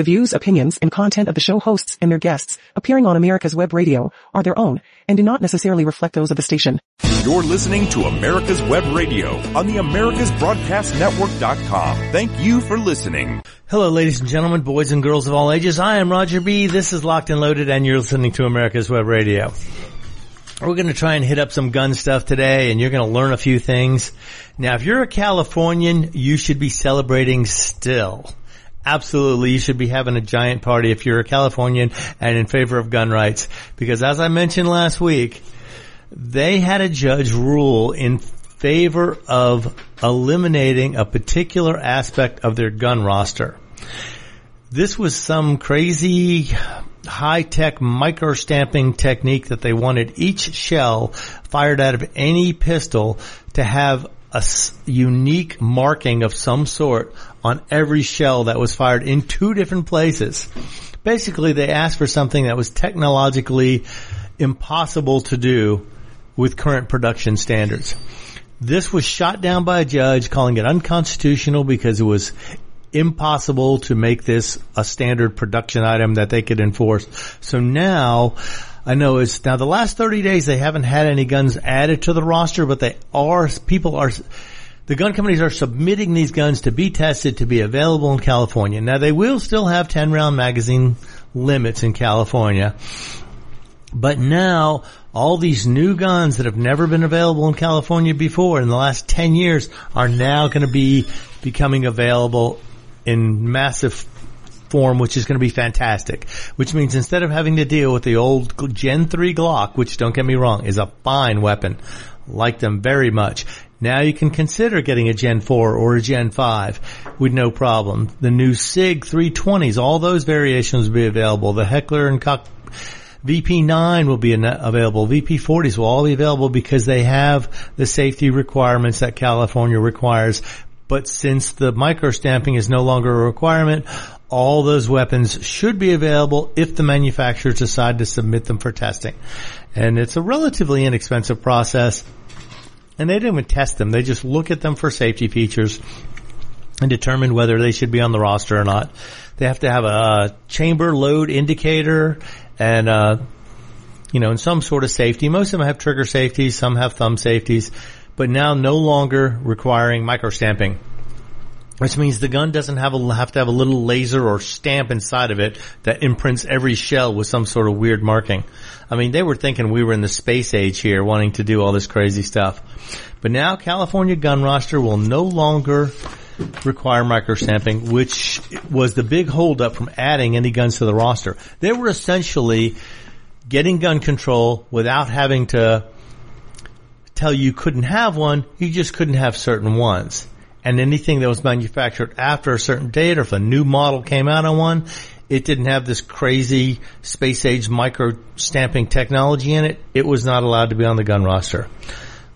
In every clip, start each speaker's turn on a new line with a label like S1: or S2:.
S1: The views, opinions, and content of the show hosts and their guests appearing on America's Web Radio are their own and do not necessarily reflect those of the station.
S2: You're listening to America's Web Radio on the AmericasBroadcastNetwork.com. Thank you for listening.
S3: Hello, ladies and gentlemen, boys and girls of all ages. I am Roger B. This is Locked and Loaded, and you're listening to America's Web Radio. We're going to try and hit up some gun stuff today, and you're going to learn a few things. Now, if you're a Californian, you should be celebrating still. Absolutely, you should be having a giant party if you're a Californian and in favor of gun rights. Because as I mentioned last week, they had a judge rule in favor of eliminating a particular aspect of their gun roster. This was some crazy high-tech micro-stamping technique that they wanted each shell fired out of any pistol to have a unique marking of some sort on every shell that was fired in two different places. Basically, they asked for something that was technologically impossible to do with current production standards. This was shot down by a judge calling it unconstitutional because it was impossible to make this a standard production item that they could enforce. So now, I know it's now the last 30 days they haven't had any guns added to the roster, but they are, people are, the gun companies are submitting these guns to be tested to be available in California. Now they will still have 10 round magazine limits in California. But now all these new guns that have never been available in California before in the last 10 years are now going to be becoming available in massive form, which is going to be fantastic. Which means instead of having to deal with the old Gen 3 Glock, which don't get me wrong, is a fine weapon, like them very much. Now you can consider getting a Gen 4 or a Gen 5 with no problem. The new SIG 320s, all those variations will be available. The Heckler and Koch VP9 will be available. VP40s will all be available because they have the safety requirements that California requires. But since the micro stamping is no longer a requirement, all those weapons should be available if the manufacturers decide to submit them for testing. And it's a relatively inexpensive process. And they don't even test them. They just look at them for safety features and determine whether they should be on the roster or not. They have to have a chamber load indicator and, uh, you know, and some sort of safety. Most of them have trigger safeties, some have thumb safeties, but now no longer requiring micro stamping. Which means the gun doesn't have a, have to have a little laser or stamp inside of it that imprints every shell with some sort of weird marking. I mean, they were thinking we were in the space age here wanting to do all this crazy stuff. But now California gun roster will no longer require microstamping, which was the big holdup from adding any guns to the roster. They were essentially getting gun control without having to tell you couldn't have one, you just couldn't have certain ones. And anything that was manufactured after a certain date or if a new model came out on one, it didn't have this crazy space age micro stamping technology in it. It was not allowed to be on the gun roster.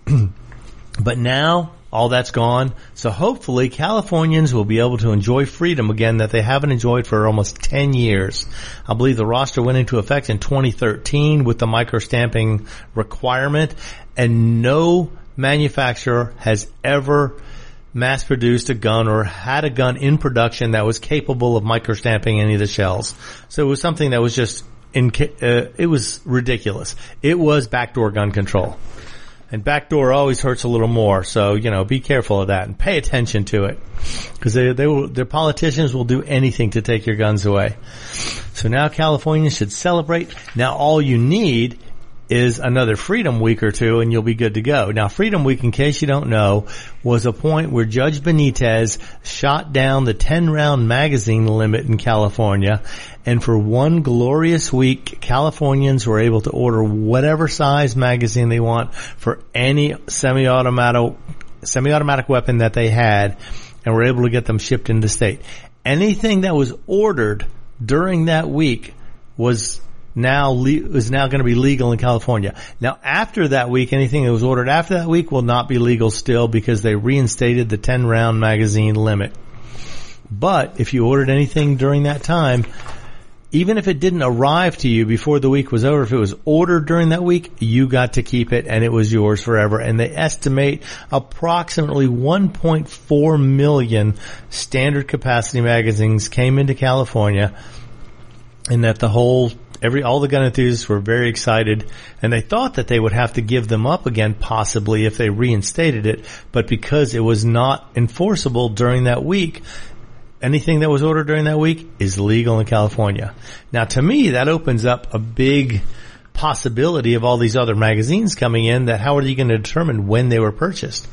S3: but now all that's gone. So hopefully Californians will be able to enjoy freedom again that they haven't enjoyed for almost 10 years. I believe the roster went into effect in 2013 with the micro stamping requirement and no manufacturer has ever mass produced a gun or had a gun in production that was capable of micro stamping any of the shells. So it was something that was just in, uh, it was ridiculous. It was backdoor gun control. And backdoor always hurts a little more, so you know, be careful of that and pay attention to it, because they they will, their politicians will do anything to take your guns away. So now Californians should celebrate. Now all you need is another Freedom Week or two and you'll be good to go. Now Freedom Week, in case you don't know, was a point where Judge Benitez shot down the 10 round magazine limit in California and for one glorious week, Californians were able to order whatever size magazine they want for any semi-automatic, semi-automatic weapon that they had and were able to get them shipped into state. Anything that was ordered during that week was now le- is now going to be legal in California. Now, after that week, anything that was ordered after that week will not be legal still because they reinstated the 10 round magazine limit. But if you ordered anything during that time, even if it didn't arrive to you before the week was over, if it was ordered during that week, you got to keep it and it was yours forever. And they estimate approximately 1.4 million standard capacity magazines came into California and that the whole every all the gun enthusiasts were very excited and they thought that they would have to give them up again possibly if they reinstated it but because it was not enforceable during that week anything that was ordered during that week is legal in California. Now to me, that opens up a big possibility of all these other magazines coming in that how are you going to determine when they were purchased?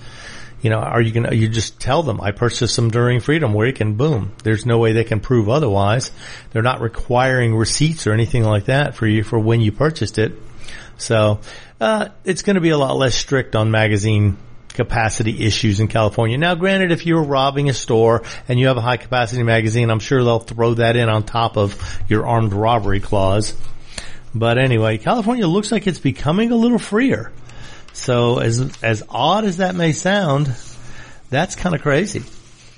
S3: You know, are you going to, you just tell them I purchased them during Freedom Week and boom, there's no way they can prove otherwise. They're not requiring receipts or anything like that for you for when you purchased it. So, uh, it's going to be a lot less strict on magazine capacity issues in California. Now, granted, if you're robbing a store and you have a high capacity magazine, I'm sure they'll throw that in on top of your armed robbery clause. But anyway, California looks like it's becoming a little freer. So as, as odd as that may sound, that's kind of crazy.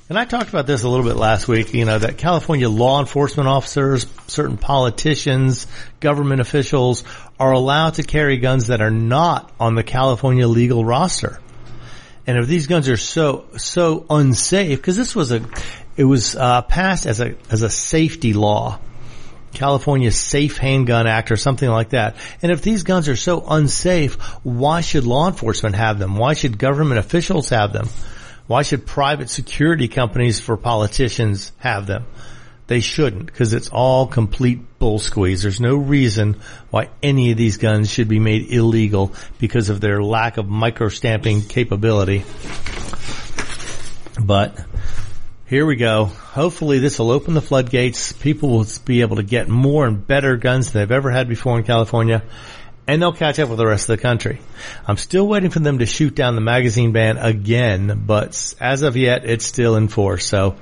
S3: And I talked about this a little bit last week, you know, that California law enforcement officers, certain politicians, government officials are allowed to carry guns that are not on the California legal roster. And if these guns are so so unsafe, because this was a, it was uh, passed as a as a safety law, California Safe Handgun Act or something like that. And if these guns are so unsafe, why should law enforcement have them? Why should government officials have them? Why should private security companies for politicians have them? They shouldn't because it's all complete bull squeeze. There's no reason why any of these guns should be made illegal because of their lack of micro stamping capability. But here we go. Hopefully this will open the floodgates. People will be able to get more and better guns than they've ever had before in California and they'll catch up with the rest of the country. I'm still waiting for them to shoot down the magazine ban again, but as of yet, it's still in force. So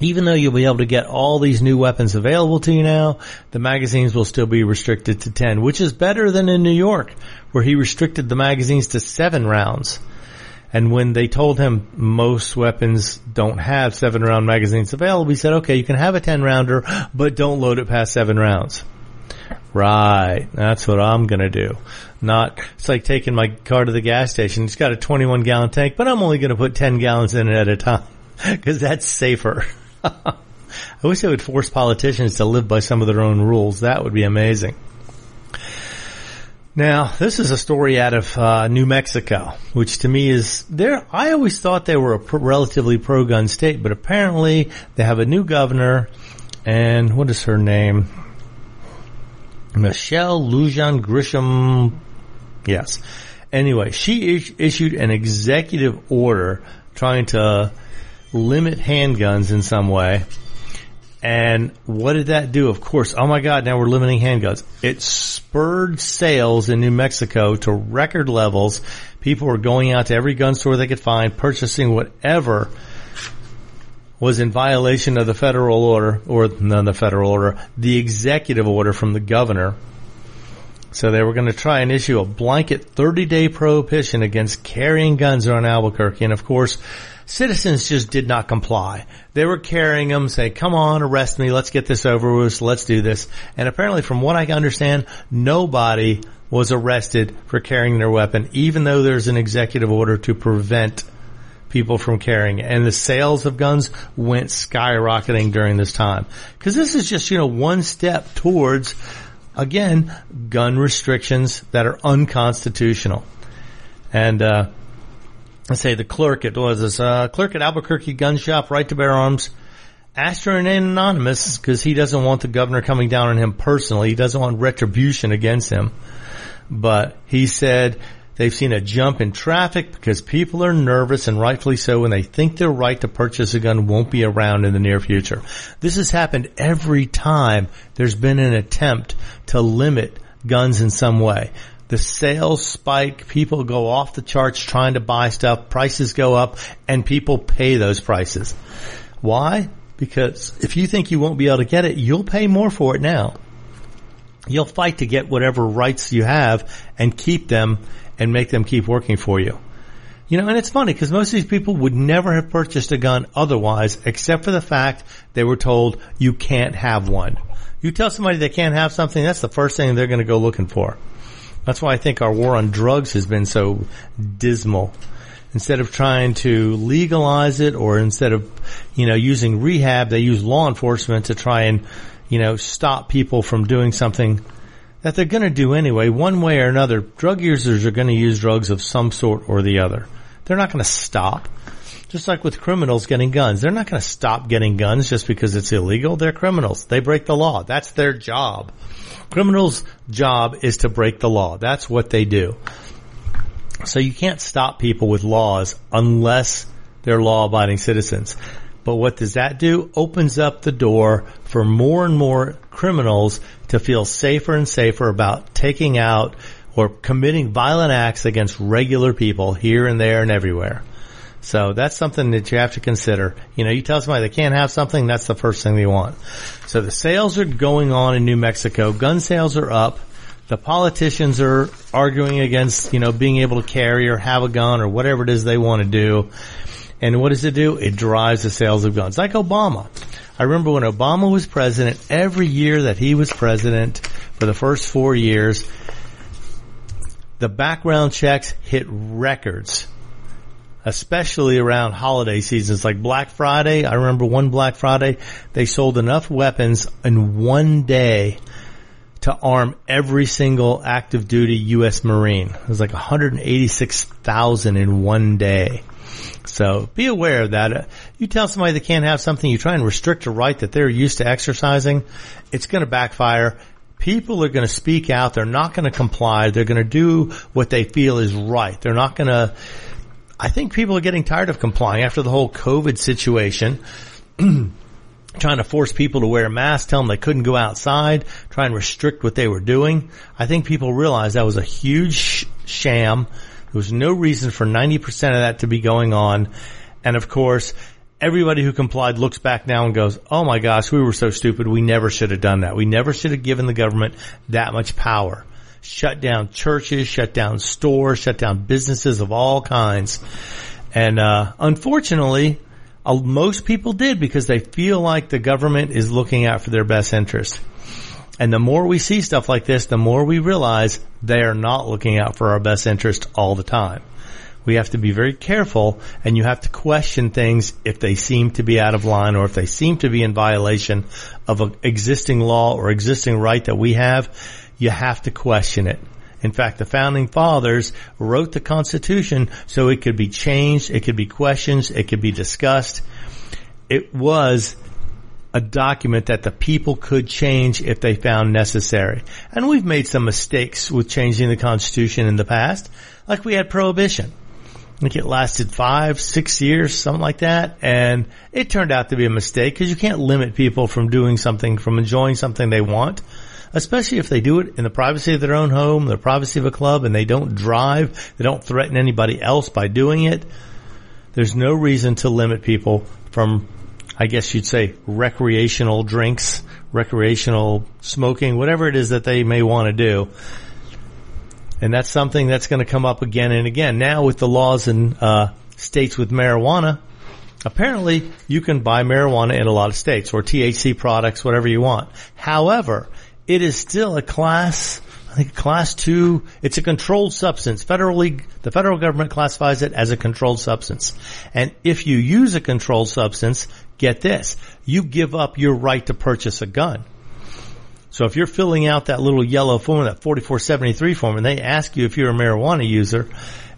S3: even though you'll be able to get all these new weapons available to you now, the magazines will still be restricted to 10, which is better than in New York, where he restricted the magazines to seven rounds. And when they told him most weapons don't have seven round magazines available, he said, okay, you can have a 10 rounder, but don't load it past seven rounds. Right. That's what I'm gonna do. Not, it's like taking my car to the gas station. It's got a 21 gallon tank, but I'm only gonna put 10 gallons in it at a time. Cause that's safer. I wish they would force politicians to live by some of their own rules. That would be amazing. Now, this is a story out of uh, New Mexico, which to me is there. I always thought they were a relatively pro-gun state, but apparently they have a new governor, and what is her name? Michelle Lujan Grisham. Yes. Anyway, she is- issued an executive order trying to limit handguns in some way. And what did that do? Of course, oh my God, now we're limiting handguns. It spurred sales in New Mexico to record levels. People were going out to every gun store they could find, purchasing whatever was in violation of the federal order, or not the federal order, the executive order from the governor. So they were going to try and issue a blanket 30 day prohibition against carrying guns around Albuquerque. And of course, citizens just did not comply. They were carrying them, say, come on, arrest me, let's get this over with, let's do this. And apparently from what I understand, nobody was arrested for carrying their weapon, even though there's an executive order to prevent people from carrying. And the sales of guns went skyrocketing during this time. Cause this is just, you know, one step towards, again, gun restrictions that are unconstitutional. And, uh, let's say the clerk at was this uh, clerk at Albuquerque gun shop, right to bear arms, asked her an anonymous because he doesn't want the governor coming down on him personally. He doesn't want retribution against him. But he said they've seen a jump in traffic because people are nervous and rightfully so when they think their right to purchase a gun won't be around in the near future. This has happened every time there's been an attempt to limit guns in some way the sales spike, people go off the charts trying to buy stuff, prices go up, and people pay those prices. Why? Because if you think you won't be able to get it, you'll pay more for it now. You'll fight to get whatever rights you have and keep them and make them keep working for you. You know, and it's funny because most of these people would never have purchased a gun otherwise, except for the fact they were told you can't have one. You tell somebody they can't have something, that's the first thing they're going to go looking for. That's why I think our war on drugs has been so dismal. Instead of trying to legalize it or instead of, you know, using rehab, they use law enforcement to try and, you know, stop people from doing something that they're going to do anyway, one way or another. Drug users are going to use drugs of some sort or the other. They're not going to stop. Just like with criminals getting guns. They're not going to stop getting guns just because it's illegal. They're criminals. They break the law. That's their job. Criminals' job is to break the law. That's what they do. So you can't stop people with laws unless they're law abiding citizens. But what does that do? Opens up the door for more and more criminals to feel safer and safer about taking out or committing violent acts against regular people here and there and everywhere. So that's something that you have to consider. You know, you tell somebody they can't have something, that's the first thing they want. So the sales are going on in New Mexico. Gun sales are up. The politicians are arguing against, you know, being able to carry or have a gun or whatever it is they want to do. And what does it do? It drives the sales of guns. Like Obama. I remember when Obama was president, every year that he was president for the first four years, the background checks hit records, especially around holiday seasons like Black Friday. I remember one Black Friday, they sold enough weapons in one day to arm every single active duty U.S. Marine. It was like 186,000 in one day. So be aware of that. You tell somebody they can't have something, you try and restrict a right that they're used to exercising, it's going to backfire. People are going to speak out. They're not going to comply. They're going to do what they feel is right. They're not going to, I think people are getting tired of complying after the whole COVID situation. trying to force people to wear masks, tell them they couldn't go outside, try and restrict what they were doing. I think people realized that was a huge sham. There was no reason for 90% of that to be going on. And of course, everybody who complied looks back now and goes, oh my gosh, we were so stupid. We never should have done that. We never should have given the government that much power. Shut down churches, shut down stores, shut down businesses of all kinds. And, uh, unfortunately, uh, most people did because they feel like the government is looking out for their best interest. And the more we see stuff like this, the more we realize they are not looking out for our best interest all the time. We have to be very careful and you have to question things if they seem to be out of line or if they seem to be in violation of an existing law or existing right that we have. You have to question it. In fact, the founding fathers wrote the Constitution so it could be changed, it could be questioned, it could be discussed. It was a document that the people could change if they found necessary. And we've made some mistakes with changing the Constitution in the past, like we had prohibition. I think it lasted five, six years, something like that. And it turned out to be a mistake because you can't limit people from doing something, from enjoying something they want, especially if they do it in the privacy of their own home, the privacy of a club, and they don't drive, they don't threaten anybody else by doing it. There's no reason to limit people from I guess you'd say recreational drinks, recreational smoking, whatever it is that they may want to do. And that's something that's going to come up again and again. Now with the laws in uh, states with marijuana, apparently you can buy marijuana in a lot of states or THC products, whatever you want. However, it is still a class I think class two, it's a controlled substance. Federally, the federal government classifies it as a controlled substance. And if you use a controlled substance, get this, you give up your right to purchase a gun. So if you're filling out that little yellow form, that 4473 form, and they ask you if you're a marijuana user,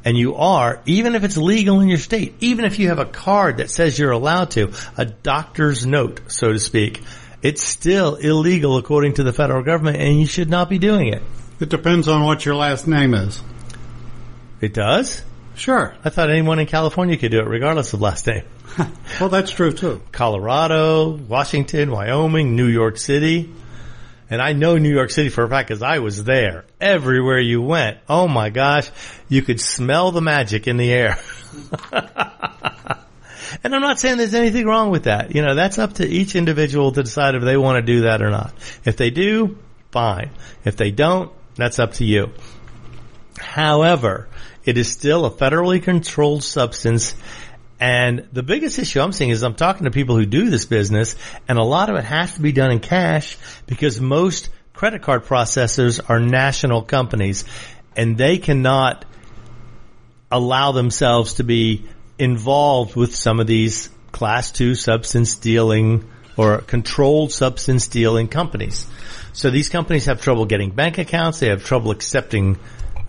S3: and you are, even if it's legal in your state, even if you have a card that says you're allowed to, a doctor's note, so to speak, it's still illegal according to the federal government and you should not be doing it.
S4: It depends on what your last name is.
S3: It does?
S4: Sure.
S3: I thought anyone in California could do it regardless of last name.
S4: well, that's true too.
S3: Colorado, Washington, Wyoming, New York City. And I know New York City for a fact because I was there. Everywhere you went, oh my gosh, you could smell the magic in the air. and I'm not saying there's anything wrong with that. You know, that's up to each individual to decide if they want to do that or not. If they do, fine. If they don't, that's up to you. However, It is still a federally controlled substance. And the biggest issue I'm seeing is I'm talking to people who do this business and a lot of it has to be done in cash because most credit card processors are national companies and they cannot allow themselves to be involved with some of these class two substance dealing or controlled substance dealing companies. So these companies have trouble getting bank accounts. They have trouble accepting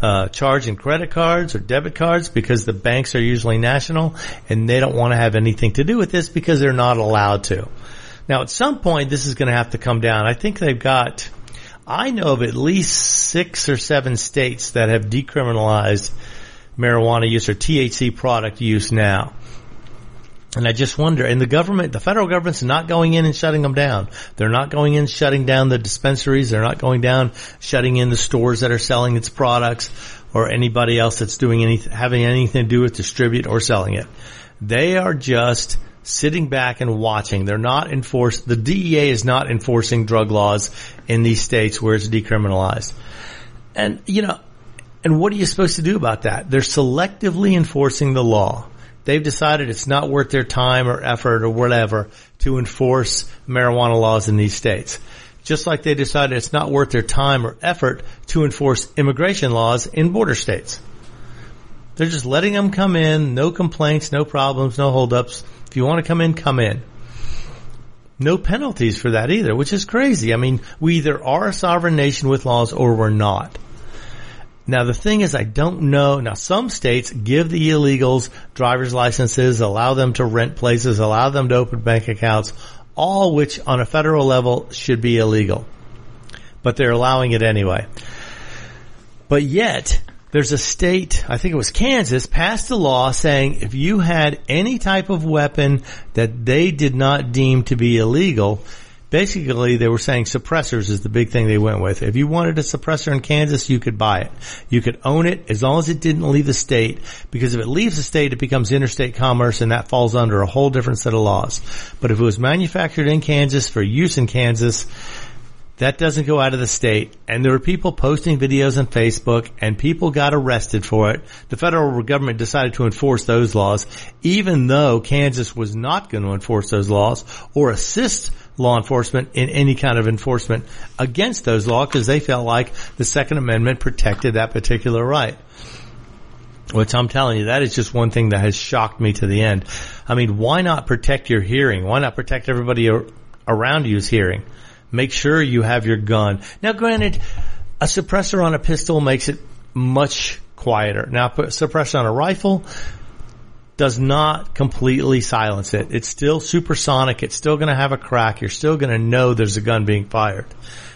S3: uh, charging credit cards or debit cards because the banks are usually national and they don't want to have anything to do with this because they're not allowed to. Now at some point this is going to have to come down. I think they've got, I know of at least six or seven states that have decriminalized marijuana use or THC product use now. And I just wonder, and the government, the federal government's not going in and shutting them down. They're not going in shutting down the dispensaries. They're not going down shutting in the stores that are selling its products or anybody else that's doing anything, having anything to do with distribute or selling it. They are just sitting back and watching. They're not enforced. The DEA is not enforcing drug laws in these states where it's decriminalized. And, you know, and what are you supposed to do about that? They're selectively enforcing the law. They've decided it's not worth their time or effort or whatever to enforce marijuana laws in these states. Just like they decided it's not worth their time or effort to enforce immigration laws in border states. They're just letting them come in, no complaints, no problems, no holdups. If you want to come in, come in. No penalties for that either, which is crazy. I mean, we either are a sovereign nation with laws or we're not. Now the thing is, I don't know. Now some states give the illegals driver's licenses, allow them to rent places, allow them to open bank accounts, all which on a federal level should be illegal. But they're allowing it anyway. But yet, there's a state, I think it was Kansas, passed a law saying if you had any type of weapon that they did not deem to be illegal, basically they were saying suppressors is the big thing they went with. If you wanted a suppressor in Kansas, you could buy it. You could own it as long as it didn't leave the state because if it leaves the state, it becomes interstate commerce and that falls under a whole different set of laws. But if it was manufactured in Kansas for use in Kansas, that doesn't go out of the state. And there were people posting videos on Facebook and people got arrested for it. The federal government decided to enforce those laws, even though Kansas was not going to enforce those laws or assist law enforcement in any kind of enforcement against those laws because they felt like the Second Amendment protected that particular right. Which I'm telling you, that is just one thing that has shocked me to the end. I mean, why not protect your hearing? Why not protect everybody around you's hearing? Make sure you have your gun. Now granted, a suppressor on a pistol makes it much quieter. Now, put suppressor on a rifle, does not completely silence it. It's still supersonic. It's still going to have a crack. You're still going to know there's a gun being fired,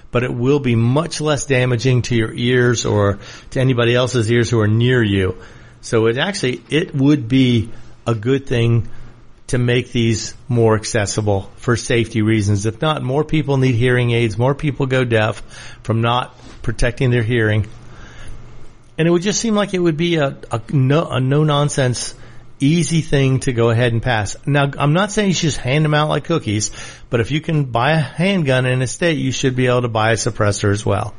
S3: but it will be much less damaging to your ears or to anybody else's ears who are near you. So it actually, it would be a good thing to make these more accessible for safety reasons. If not, more people need hearing aids. More people go deaf from not protecting their hearing. And it would just seem like it would be a, a no, a no nonsense easy thing to go ahead and pass. Now, I'm not saying you should just hand them out like cookies, but if you can buy a handgun in a state, you should be able to buy a suppressor as well.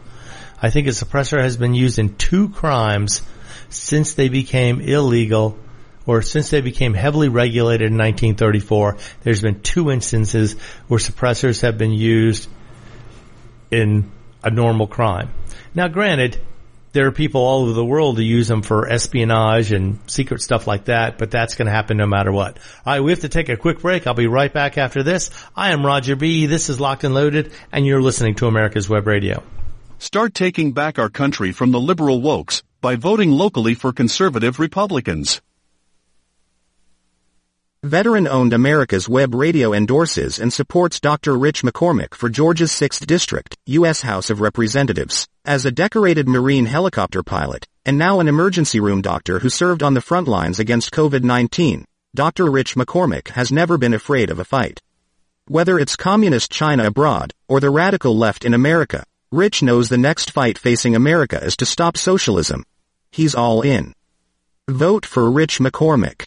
S3: I think a suppressor has been used in two crimes since they became illegal or since they became heavily regulated in 1934. There's been two instances where suppressors have been used in a normal crime. Now granted, there are people all over the world who use them for espionage and secret stuff like that, but that's going to happen no matter what. All right, we have to take a quick break. I'll be right back after this. I am Roger B. This is Locked and Loaded, and you're listening to America's Web Radio.
S2: Start taking back our country from the liberal wokes by voting locally for conservative Republicans.
S5: Veteran-owned America's Web Radio endorses and supports Dr. Rich McCormick for Georgia's 6th District, U.S. House of Representatives. As a decorated Marine helicopter pilot, and now an emergency room doctor who served on the front lines against COVID-19, Dr. Rich McCormick has never been afraid of a fight. Whether it's communist China abroad, or the radical left in America, Rich knows the next fight facing America is to stop socialism. He's all in. Vote for Rich McCormick.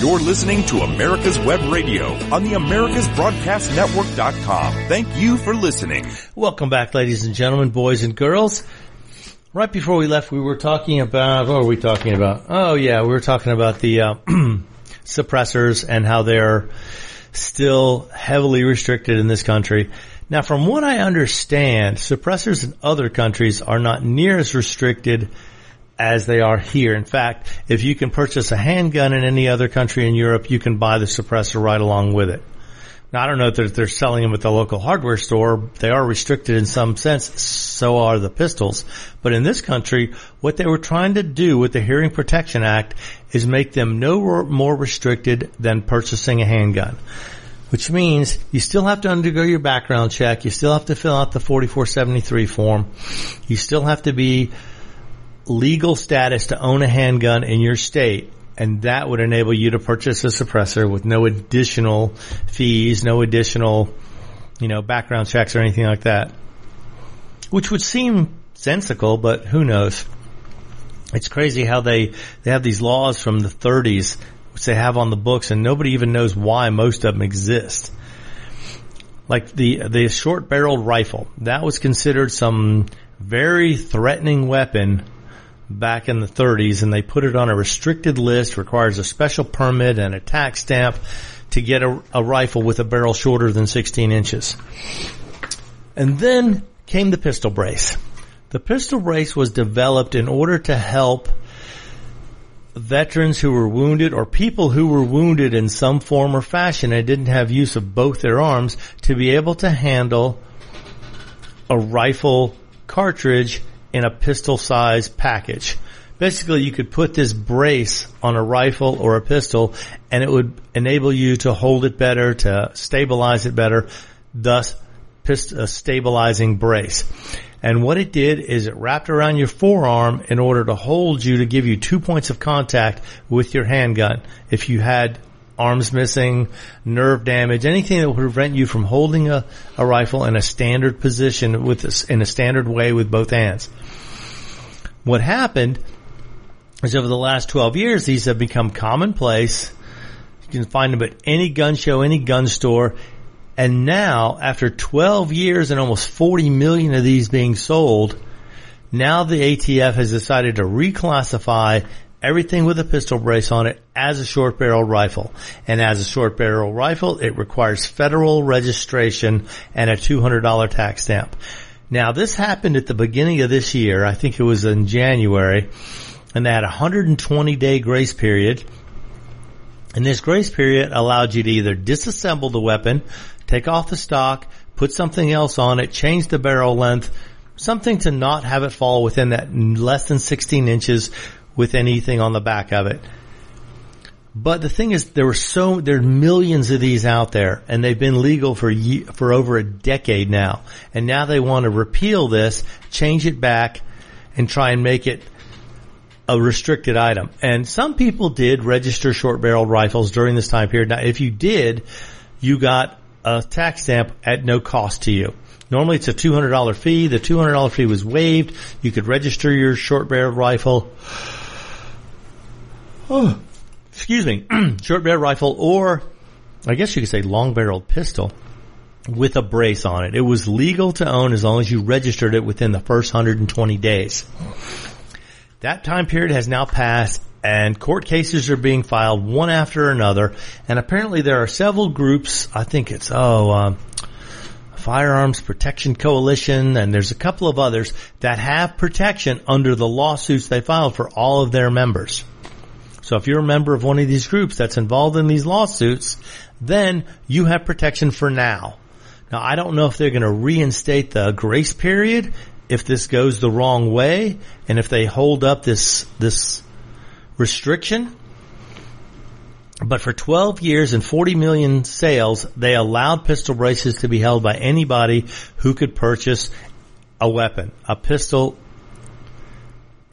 S6: You're listening to America's Web Radio on the AmericasBroadcastNetwork.com. Thank you for listening.
S3: Welcome back, ladies and gentlemen, boys and girls. Right before we left, we were talking about, what were we talking about? Oh yeah, we were talking about the uh, suppressors and how they're still heavily restricted in this country. Now, from what I understand, suppressors in other countries are not near as restricted as they are here. In fact, if you can purchase a handgun in any other country in Europe, you can buy the suppressor right along with it. Now, I don't know if they're, selling them at the local hardware store. They are restricted in some sense. So are the pistols. But in this country, what they were trying to do with the Hearing Protection Act is make them no more restricted than purchasing a handgun. Which means you still have to undergo your background check. You still have to fill out the 4473 form. You still have to be legal status to own a handgun in your state and that would enable you to purchase a suppressor with no additional fees, no additional, you know, background checks or anything like that. Which would seem sensical, but who knows? It's crazy how they, they have these laws from the 30s, which they have on the books, and nobody even knows why most of them exist. Like the, the short barreled rifle, that was considered some very threatening weapon back in the 30s and they put it on a restricted list, requires a special permit and a tax stamp to get a, a rifle with a barrel shorter than 16 inches. And then came the pistol brace. The pistol brace was developed in order to help veterans who were wounded or people who were wounded in some form or fashion and didn't have use of both their arms to be able to handle a rifle cartridge in a pistol size package. Basically, you could put this brace on a rifle or a pistol and it would enable you to hold it better, to stabilize it better, thus pist- a stabilizing brace. And what it did is it wrapped around your forearm in order to hold you to give you two points of contact with your handgun. If you had arms missing, nerve damage, anything that would prevent you from holding a, a rifle in a standard position with this, in a standard way with both hands. What happened is over the last 12 years, these have become commonplace. You can find them at any gun show, any gun store. And now, after 12 years and almost 40 million of these being sold, now the ATF has decided to reclassify everything with a pistol brace on it as a short barrel rifle. And as a short barrel rifle, it requires federal registration and a $200 tax stamp. Now this happened at the beginning of this year. I think it was in January and they had a 120 day grace period. And this grace period allowed you to either disassemble the weapon, take off the stock, put something else on it, change the barrel length, something to not have it fall within that less than 16 inches with anything on the back of it. But the thing is, there were so there are millions of these out there, and they've been legal for for over a decade now. And now they want to repeal this, change it back, and try and make it a restricted item. And some people did register short barreled rifles during this time period. Now, if you did, you got a tax stamp at no cost to you. Normally it's a $200 fee. The $200 fee was waived. You could register your short barreled rifle oh, excuse me, short barrel rifle or I guess you could say long barreled pistol with a brace on it. It was legal to own as long as you registered it within the first 120 days. That time period has now passed and court cases are being filed one after another. And apparently there are several groups. I think it's, oh, um, Firearms Protection Coalition, and there's a couple of others that have protection under the lawsuits they filed for all of their members. So if you're a member of one of these groups that's involved in these lawsuits, then you have protection for now. Now I don't know if they're going to reinstate the grace period if this goes the wrong way and if they hold up this, this restriction. But for 12 years and 40 million sales, they allowed pistol braces to be held by anybody who could purchase a weapon, a pistol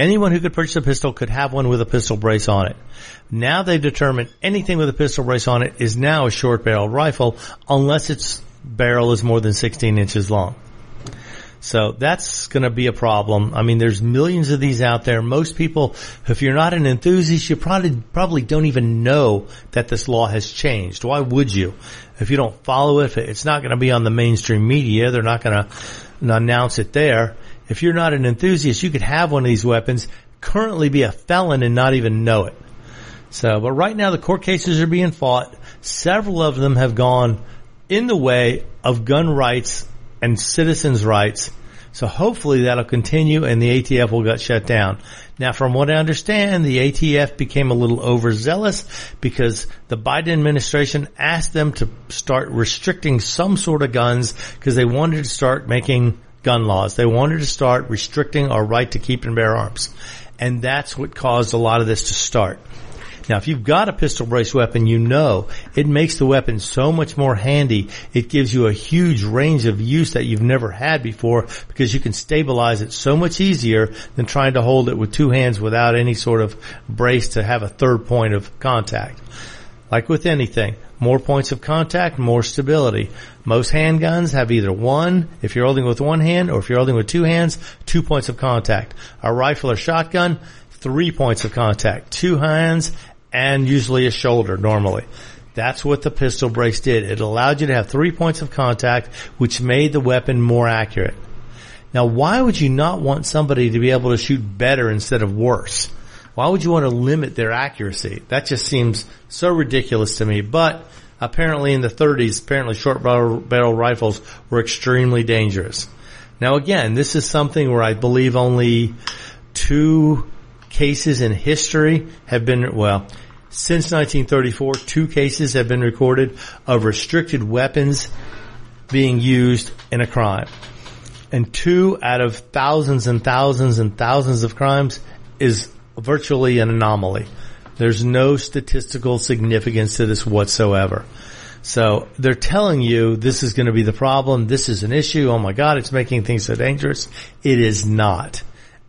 S3: Anyone who could purchase a pistol could have one with a pistol brace on it. Now they've determined anything with a pistol brace on it is now a short barrel rifle unless its barrel is more than 16 inches long. So that's going to be a problem. I mean, there's millions of these out there. Most people, if you're not an enthusiast, you probably, probably don't even know that this law has changed. Why would you? If you don't follow it, it's not going to be on the mainstream media. They're not going to announce it there. If you're not an enthusiast, you could have one of these weapons, currently be a felon and not even know it. So, but right now the court cases are being fought. Several of them have gone in the way of gun rights and citizens' rights. So hopefully that'll continue and the ATF will get shut down. Now from what I understand, the ATF became a little overzealous because the Biden administration asked them to start restricting some sort of guns because they wanted to start making gun laws. They wanted to start restricting our right to keep and bear arms. And that's what caused a lot of this to start. Now, if you've got a pistol brace weapon, you know it makes the weapon so much more handy. It gives you a huge range of use that you've never had before because you can stabilize it so much easier than trying to hold it with two hands without any sort of brace to have a third point of contact. Like with anything, more points of contact, more stability. Most handguns have either one, if you're holding with one hand, or if you're holding with two hands, two points of contact. A rifle or shotgun, three points of contact, two hands, and usually a shoulder normally. That's what the pistol brace did. It allowed you to have three points of contact, which made the weapon more accurate. Now, why would you not want somebody to be able to shoot better instead of worse? Why would you want to limit their accuracy? That just seems so ridiculous to me. But apparently in the 30s, apparently short barrel, barrel rifles were extremely dangerous. Now again, this is something where I believe only two cases in history have been, well, since 1934, two cases have been recorded of restricted weapons being used in a crime. And two out of thousands and thousands and thousands of crimes is virtually an anomaly. There's no statistical significance to this whatsoever. So they're telling you this is going to be the problem. This is an issue. Oh my God, it's making things so dangerous. It is not.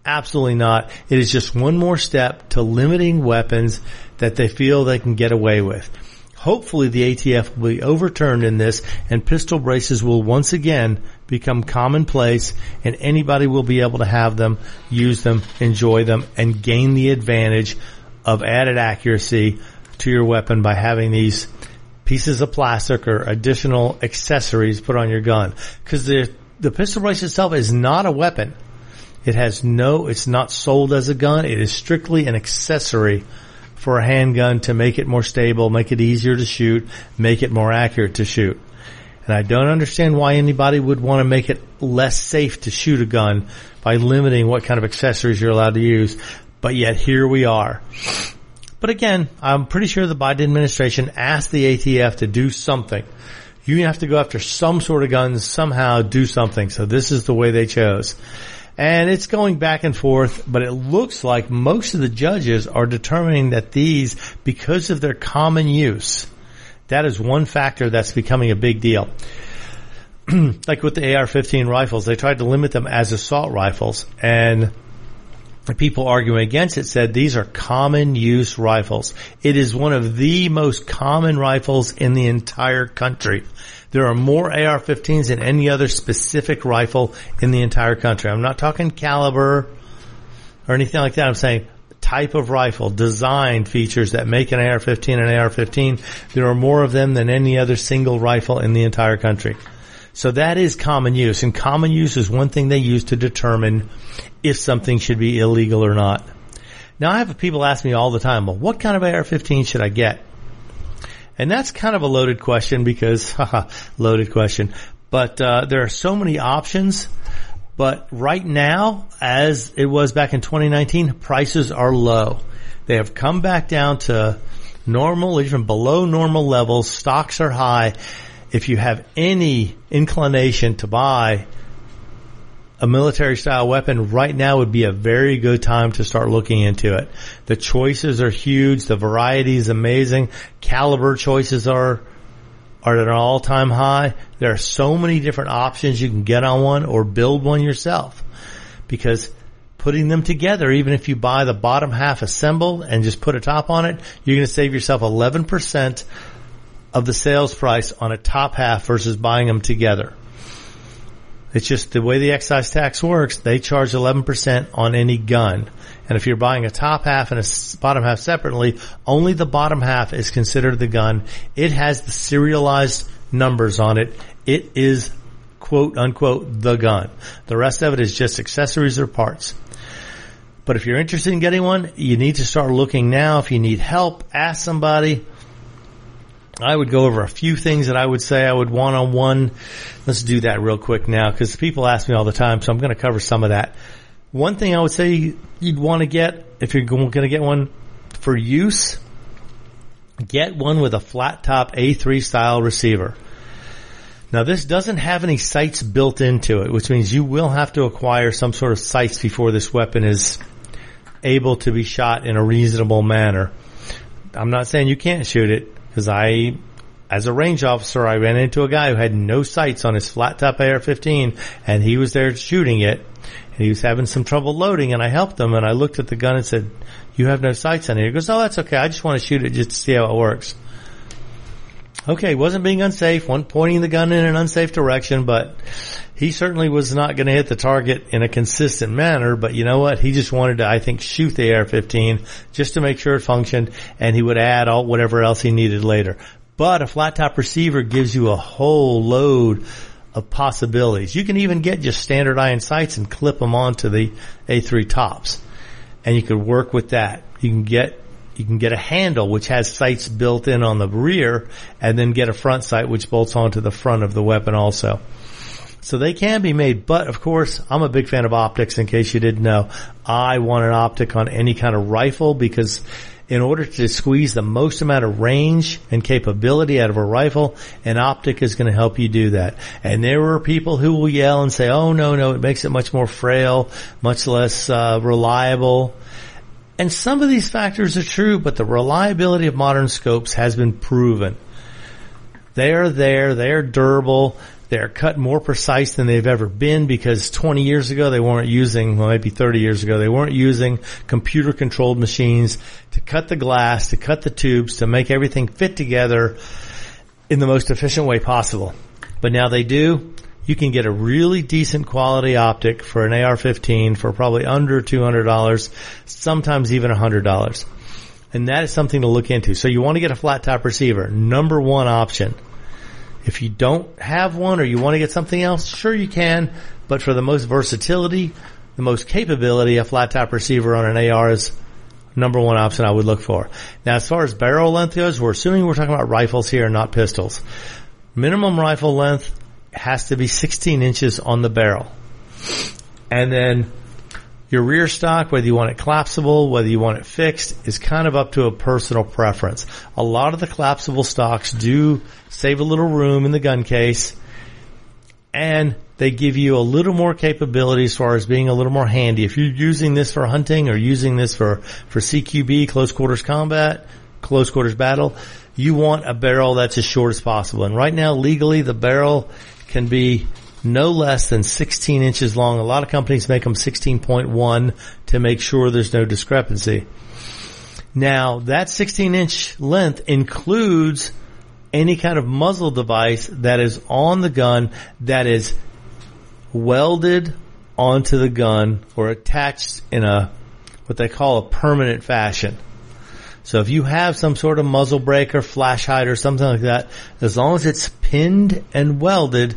S3: Absolutely not. It is just one more step to limiting weapons that they feel they can get away with. Hopefully the ATF will be overturned in this and pistol braces will once again become commonplace and anybody will be able to have them, use them, enjoy them, and gain the advantage of added accuracy to your weapon by having these pieces of plastic or additional accessories put on your gun. Cause the, the pistol brace itself is not a weapon. It has no, it's not sold as a gun. It is strictly an accessory for a handgun to make it more stable, make it easier to shoot, make it more accurate to shoot. And I don't understand why anybody would want to make it less safe to shoot a gun by limiting what kind of accessories you're allowed to use. But yet here we are. But again, I'm pretty sure the Biden administration asked the ATF to do something. You have to go after some sort of guns, somehow do something. So this is the way they chose. And it's going back and forth, but it looks like most of the judges are determining that these, because of their common use, that is one factor that's becoming a big deal. like with the AR-15 rifles, they tried to limit them as assault rifles and the people arguing against it said these are common use rifles. It is one of the most common rifles in the entire country. There are more AR-15s than any other specific rifle in the entire country. I'm not talking caliber or anything like that. I'm saying type of rifle, design features that make an AR-15 an AR-15. There are more of them than any other single rifle in the entire country. So that is common use and common use is one thing they use to determine if something should be illegal or not. Now I have people ask me all the time, well, what kind of AR-15 should I get? And that's kind of a loaded question because, haha, loaded question. But uh, there are so many options. But right now, as it was back in 2019, prices are low. They have come back down to normal, even below normal levels. Stocks are high. If you have any inclination to buy a military style weapon right now would be a very good time to start looking into it. The choices are huge. The variety is amazing. Caliber choices are, are at an all time high. There are so many different options you can get on one or build one yourself because putting them together, even if you buy the bottom half assembled and just put a top on it, you're going to save yourself 11% of the sales price on a top half versus buying them together. It's just the way the excise tax works. They charge 11% on any gun. And if you're buying a top half and a bottom half separately, only the bottom half is considered the gun. It has the serialized numbers on it. It is quote unquote the gun. The rest of it is just accessories or parts. But if you're interested in getting one, you need to start looking now. If you need help, ask somebody. I would go over a few things that I would say I would want on one. Let's do that real quick now because people ask me all the time, so I'm going to cover some of that. One thing I would say you'd want to get if you're going to get one for use, get one with a flat top A3 style receiver. Now this doesn't have any sights built into it, which means you will have to acquire some sort of sights before this weapon is able to be shot in a reasonable manner. I'm not saying you can't shoot it because I, as a range officer, I ran into a guy who had no sights on his flat top AR-15 and he was there shooting it and he was having some trouble loading and I helped him and I looked at the gun and said, you have no sights on it. He goes, oh, that's okay. I just want to shoot it just to see how it works. Okay, wasn't being unsafe, wasn't pointing the gun in an unsafe direction, but he certainly was not going to hit the target in a consistent manner. But you know what? He just wanted to, I think, shoot the AR-15 just to make sure it functioned, and he would add all whatever else he needed later. But a flat top receiver gives you a whole load of possibilities. You can even get just standard iron sights and clip them onto the A3 tops, and you could work with that. You can get you can get a handle which has sights built in on the rear and then get a front sight which bolts onto the front of the weapon also. So they can be made, but of course, I'm a big fan of optics in case you didn't know. I want an optic on any kind of rifle because in order to squeeze the most amount of range and capability out of a rifle, an optic is going to help you do that. And there are people who will yell and say, oh no, no, it makes it much more frail, much less uh, reliable. And some of these factors are true, but the reliability of modern scopes has been proven. They are there, they are durable, they're cut more precise than they've ever been because 20 years ago they weren't using, well maybe 30 years ago, they weren't using computer controlled machines to cut the glass, to cut the tubes, to make everything fit together in the most efficient way possible. But now they do. You can get a really decent quality optic for an AR-15 for probably under $200, sometimes even $100. And that is something to look into. So you want to get a flat top receiver. Number one option. If you don't have one or you want to get something else, sure you can. But for the most versatility, the most capability, a flat top receiver on an AR is number one option I would look for. Now as far as barrel length goes, we're assuming we're talking about rifles here, not pistols. Minimum rifle length has to be 16 inches on the barrel. And then your rear stock, whether you want it collapsible, whether you want it fixed, is kind of up to a personal preference. A lot of the collapsible stocks do save a little room in the gun case and they give you a little more capability as far as being a little more handy. If you're using this for hunting or using this for, for CQB, close quarters combat, close quarters battle, you want a barrel that's as short as possible. And right now, legally, the barrel can be no less than 16 inches long. A lot of companies make them 16.1 to make sure there's no discrepancy. Now, that 16 inch length includes any kind of muzzle device that is on the gun that is welded onto the gun or attached in a, what they call a permanent fashion. So if you have some sort of muzzle brake or flash hide or something like that, as long as it's pinned and welded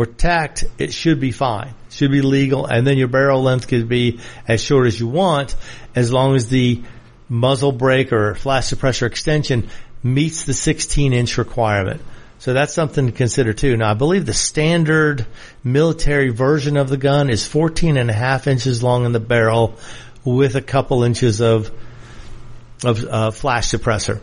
S3: or tacked, it should be fine. It should be legal. And then your barrel length could be as short as you want as long as the muzzle brake or flash suppressor extension meets the 16 inch requirement. So that's something to consider too. Now I believe the standard military version of the gun is 14 and a half inches long in the barrel with a couple inches of of uh, flash suppressor.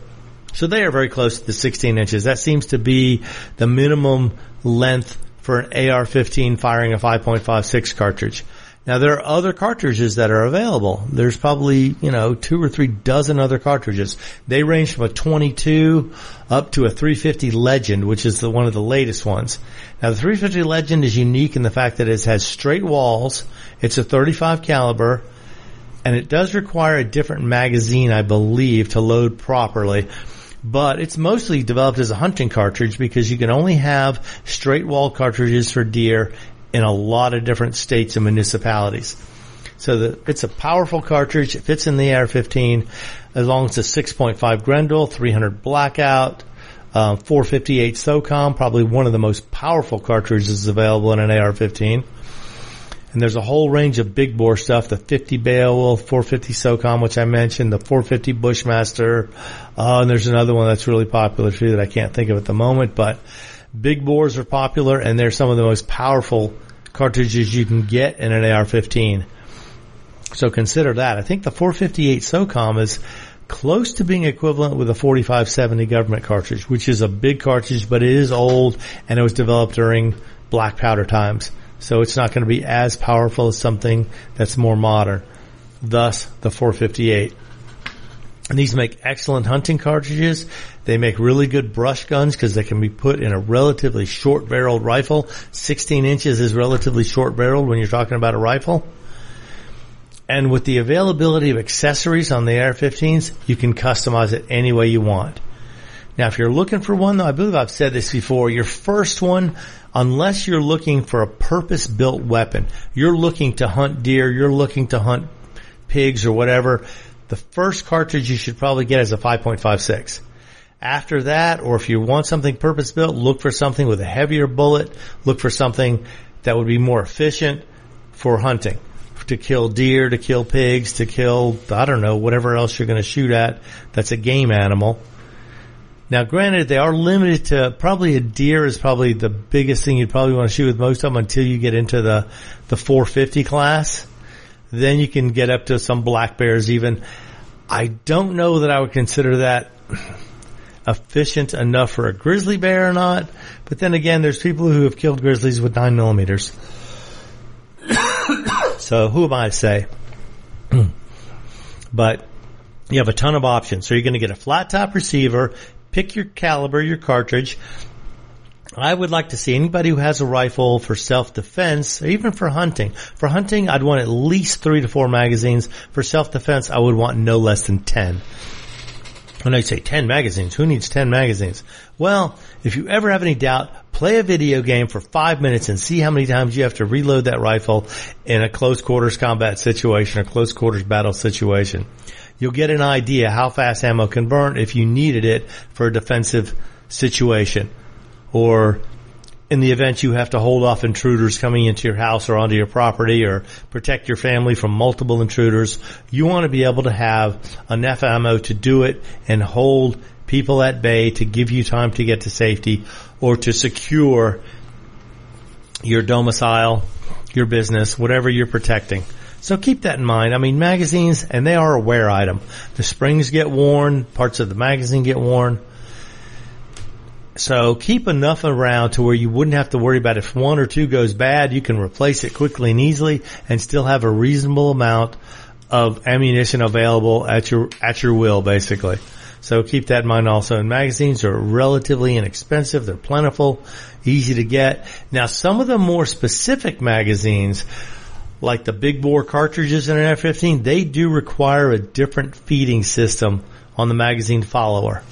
S3: So they are very close to the 16 inches. That seems to be the minimum length for an AR-15 firing a 5.56 cartridge. Now there are other cartridges that are available. There's probably, you know, two or three dozen other cartridges. They range from a 22 up to a 350 Legend, which is the, one of the latest ones. Now the 350 Legend is unique in the fact that it has straight walls. It's a 35 caliber and it does require a different magazine, I believe, to load properly. But it's mostly developed as a hunting cartridge because you can only have straight wall cartridges for deer in a lot of different states and municipalities. So the, it's a powerful cartridge. It fits in the AR-15 as long as it's a 6.5 Grendel, 300 blackout, uh, 458 SOCOM, probably one of the most powerful cartridges available in an AR-15. And there's a whole range of big bore stuff, the 50 Beowulf, 450 SOCOM, which I mentioned, the 450 Bushmaster, uh, and there's another one that's really popular too that I can't think of at the moment, but Big bores are popular and they're some of the most powerful cartridges you can get in an AR-15. So consider that. I think the 458 SOCOM is close to being equivalent with a 4570 government cartridge, which is a big cartridge, but it is old and it was developed during black powder times. So it's not going to be as powerful as something that's more modern. Thus, the 458. And these make excellent hunting cartridges. They make really good brush guns because they can be put in a relatively short barreled rifle. 16 inches is relatively short barreled when you're talking about a rifle. And with the availability of accessories on the AR-15s, you can customize it any way you want. Now, if you're looking for one, though, I believe I've said this before, your first one, unless you're looking for a purpose-built weapon, you're looking to hunt deer, you're looking to hunt pigs or whatever, the first cartridge you should probably get is a 5.56. After that, or if you want something purpose built, look for something with a heavier bullet. Look for something that would be more efficient for hunting. To kill deer, to kill pigs, to kill, I don't know, whatever else you're going to shoot at that's a game animal. Now granted, they are limited to probably a deer is probably the biggest thing you'd probably want to shoot with most of them until you get into the, the 450 class. Then you can get up to some black bears even. I don't know that I would consider that efficient enough for a grizzly bear or not. But then again, there's people who have killed grizzlies with nine millimeters. so who am I to say? but you have a ton of options. So you're going to get a flat top receiver, pick your caliber, your cartridge, I would like to see anybody who has a rifle for self-defense, even for hunting. For hunting, I'd want at least three to four magazines. For self-defense, I would want no less than ten. When I say 10 magazines, who needs 10 magazines? Well, if you ever have any doubt, play a video game for five minutes and see how many times you have to reload that rifle in a close quarters combat situation or close quarters battle situation. You'll get an idea how fast ammo can burn if you needed it for a defensive situation or in the event you have to hold off intruders coming into your house or onto your property or protect your family from multiple intruders, you want to be able to have enough ammo to do it and hold people at bay to give you time to get to safety or to secure your domicile, your business, whatever you're protecting. So keep that in mind. I mean, magazines, and they are a wear item. The springs get worn, parts of the magazine get worn. So keep enough around to where you wouldn't have to worry about if one or two goes bad, you can replace it quickly and easily and still have a reasonable amount of ammunition available at your, at your will basically. So keep that in mind also. And magazines are relatively inexpensive. They're plentiful, easy to get. Now some of the more specific magazines, like the big bore cartridges in an F-15, they do require a different feeding system on the magazine follower.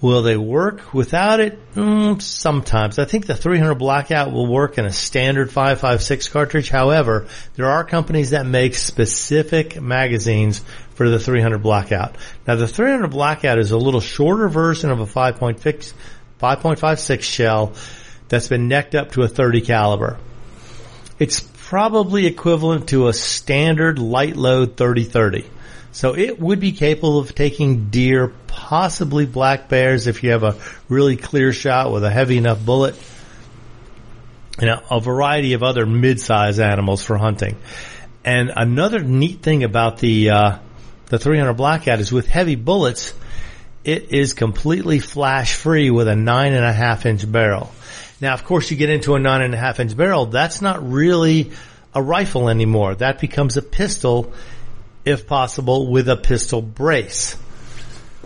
S3: Will they work without it? Mm, sometimes. I think the 300 blackout will work in a standard 556 cartridge. However, there are companies that make specific magazines for the 300 blackout. Now the 300 blackout is a little shorter version of a 5.56 shell that's been necked up to a 30 caliber. It's probably equivalent to a standard light load 30-30. So it would be capable of taking deer, possibly black bears if you have a really clear shot with a heavy enough bullet. And a, a variety of other mid-size animals for hunting. And another neat thing about the uh, the 300 Blackout is with heavy bullets, it is completely flash free with a nine and a half inch barrel. Now, of course, you get into a nine and a half inch barrel. That's not really a rifle anymore. That becomes a pistol, if possible, with a pistol brace,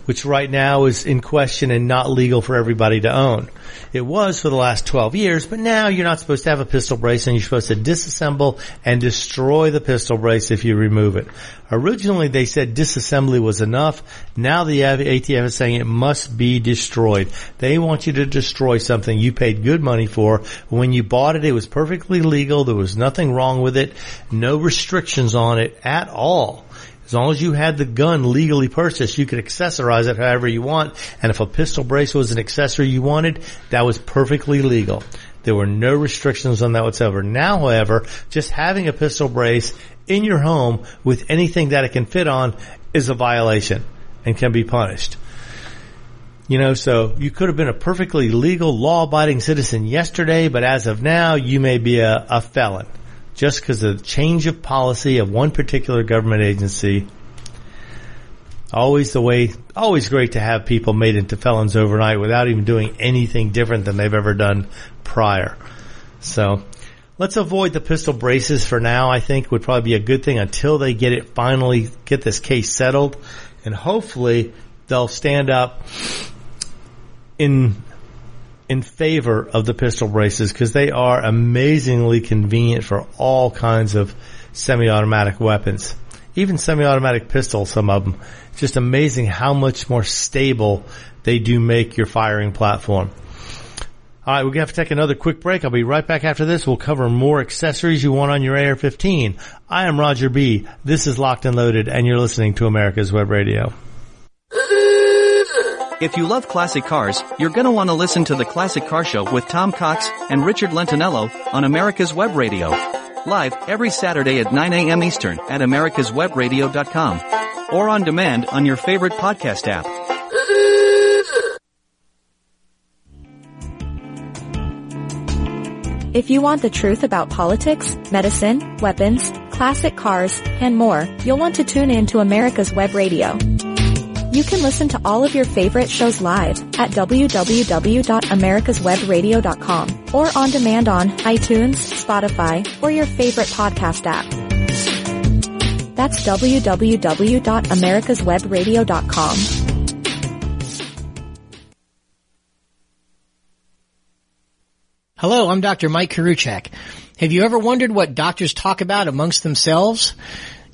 S3: which right now is in question and not legal for everybody to own. It was for the last 12 years, but now you're not supposed to have a pistol brace and you're supposed to disassemble and destroy the pistol brace if you remove it. Originally they said disassembly was enough. Now the ATF is saying it must be destroyed. They want you to destroy something you paid good money for. When you bought it, it was perfectly legal. There was nothing wrong with it. No restrictions on it at all. As long as you had the gun legally purchased, you could accessorize it however you want. And if a pistol brace was an accessory you wanted, that was perfectly legal. There were no restrictions on that whatsoever. Now, however, just having a pistol brace in your home with anything that it can fit on is a violation and can be punished. You know, so you could have been a perfectly legal, law-abiding citizen yesterday, but as of now, you may be a, a felon just because of the change of policy of one particular government agency. Always the way, always great to have people made into felons overnight without even doing anything different than they've ever done prior. So let's avoid the pistol braces for now. I think would probably be a good thing until they get it finally get this case settled and hopefully they'll stand up in in favor of the pistol braces because they are amazingly convenient for all kinds of semi-automatic weapons. Even semi-automatic pistols, some of them. Just amazing how much more stable they do make your firing platform. All right, we're gonna have to take another quick break. I'll be right back after this. We'll cover more accessories you want on your AR-15. I am Roger B. This is Locked and Loaded, and you're listening to America's Web Radio.
S7: If you love classic cars, you're gonna want to listen to the Classic Car Show with Tom Cox and Richard Lentinello on America's Web Radio. Live every Saturday at 9 a.m. Eastern at americaswebradio.com or on demand on your favorite podcast app.
S8: If you want the truth about politics, medicine, weapons, classic cars, and more, you'll want to tune in to America's Web Radio. You can listen to all of your favorite shows live at www.americaswebradio.com or on demand on iTunes, Spotify, or your favorite podcast app. That's www.americaswebradio.com.
S9: Hello, I'm Dr. Mike Koriwchak. Have you ever wondered what doctors talk about amongst themselves?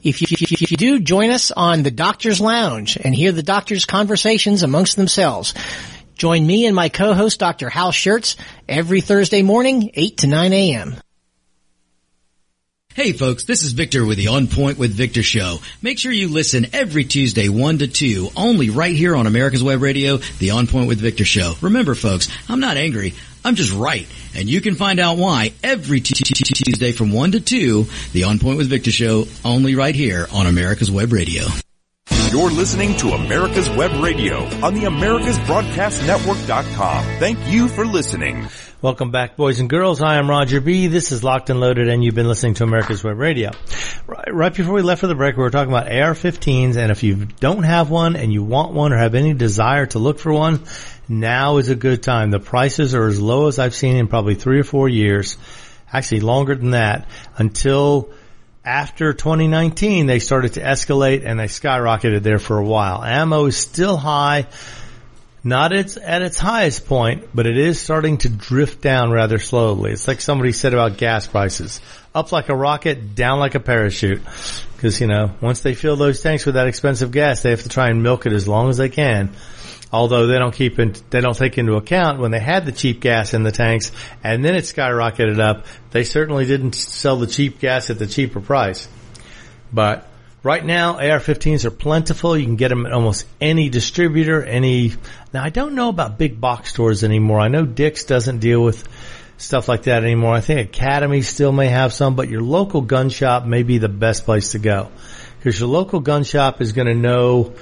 S9: If you, if you do, join us on the Doctor's Lounge and hear the doctors' conversations amongst themselves. Join me and my co-host, Dr. Hal Scherz, every Thursday morning, 8 to 9 a.m.
S10: Hey folks, this is Victor with the On Point with Victor show. Make sure you listen every Tuesday 1 to 2, only right here on America's Web Radio, the On Point with Victor show. Remember folks, I'm not angry, I'm just right. And you can find out why every Tuesday from 1 to 2, the On Point with Victor show, only right here on America's Web Radio.
S6: You're listening to America's Web Radio on the AmericasBroadcastNetwork.com. Thank you for listening.
S3: Welcome back, boys and girls. I am Roger B. This is Locked and Loaded, and you've been listening to America's Web Radio. Right, right before we left for the break, we were talking about AR-15s, and if you don't have one and you want one or have any desire to look for one, now is a good time. The prices are as low as I've seen in probably three or four years, actually longer than that, until after 2019 they started to escalate and they skyrocketed there for a while. Ammo is still high not its, at its highest point, but it is starting to drift down rather slowly. It's like somebody said about gas prices. Up like a rocket, down like a parachute. Cause, you know, once they fill those tanks with that expensive gas, they have to try and milk it as long as they can. Although they don't keep in, they don't take into account when they had the cheap gas in the tanks and then it skyrocketed up, they certainly didn't sell the cheap gas at the cheaper price. But Right now, AR-15s are plentiful. You can get them at almost any distributor, any, now I don't know about big box stores anymore. I know Dick's doesn't deal with stuff like that anymore. I think Academy still may have some, but your local gun shop may be the best place to go. Because your local gun shop is going to know,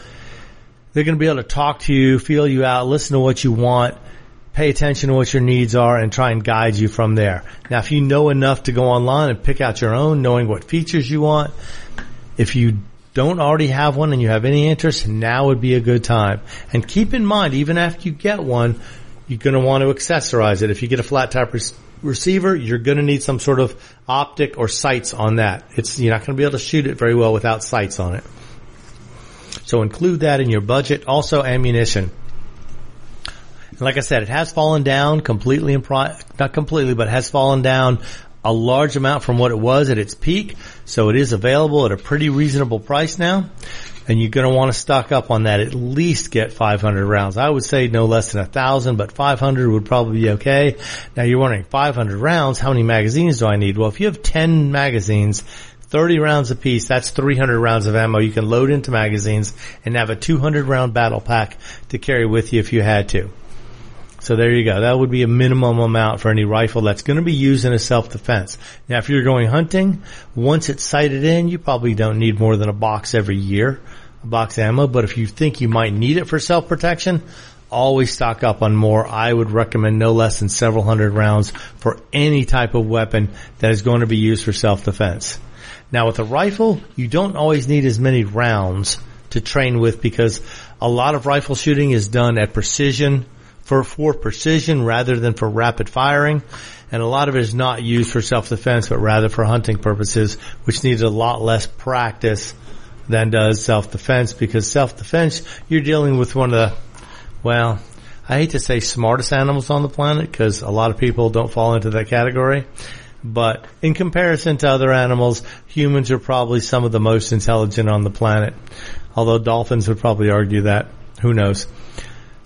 S3: they're going to be able to talk to you, feel you out, listen to what you want, pay attention to what your needs are and try and guide you from there. Now, if you know enough to go online and pick out your own, knowing what features you want, if you don't already have one and you have any interest, now would be a good time. And keep in mind, even after you get one, you're going to want to accessorize it. If you get a flat tire receiver, you're going to need some sort of optic or sights on that. It's you're not going to be able to shoot it very well without sights on it. So include that in your budget. Also ammunition. Like I said, it has fallen down completely in pri- not completely, but has fallen down a large amount from what it was at its peak. So it is available at a pretty reasonable price now. And you're going to want to stock up on that. At least get 500 rounds. I would say no less than a thousand, but 500 would probably be okay. Now you're wondering 500 rounds. How many magazines do I need? Well, if you have 10 magazines, 30 rounds apiece, that's 300 rounds of ammo you can load into magazines and have a 200 round battle pack to carry with you if you had to. So there you go. That would be a minimum amount for any rifle that's going to be used in a self-defense. Now, if you're going hunting, once it's sighted in, you probably don't need more than a box every year, a box ammo. But if you think you might need it for self-protection, always stock up on more. I would recommend no less than several hundred rounds for any type of weapon that is going to be used for self-defense. Now, with a rifle, you don't always need as many rounds to train with because a lot of rifle shooting is done at precision for, for precision rather than for rapid firing. And a lot of it is not used for self-defense, but rather for hunting purposes, which needs a lot less practice than does self-defense because self-defense, you're dealing with one of the, well, I hate to say smartest animals on the planet because a lot of people don't fall into that category. But in comparison to other animals, humans are probably some of the most intelligent on the planet. Although dolphins would probably argue that. Who knows?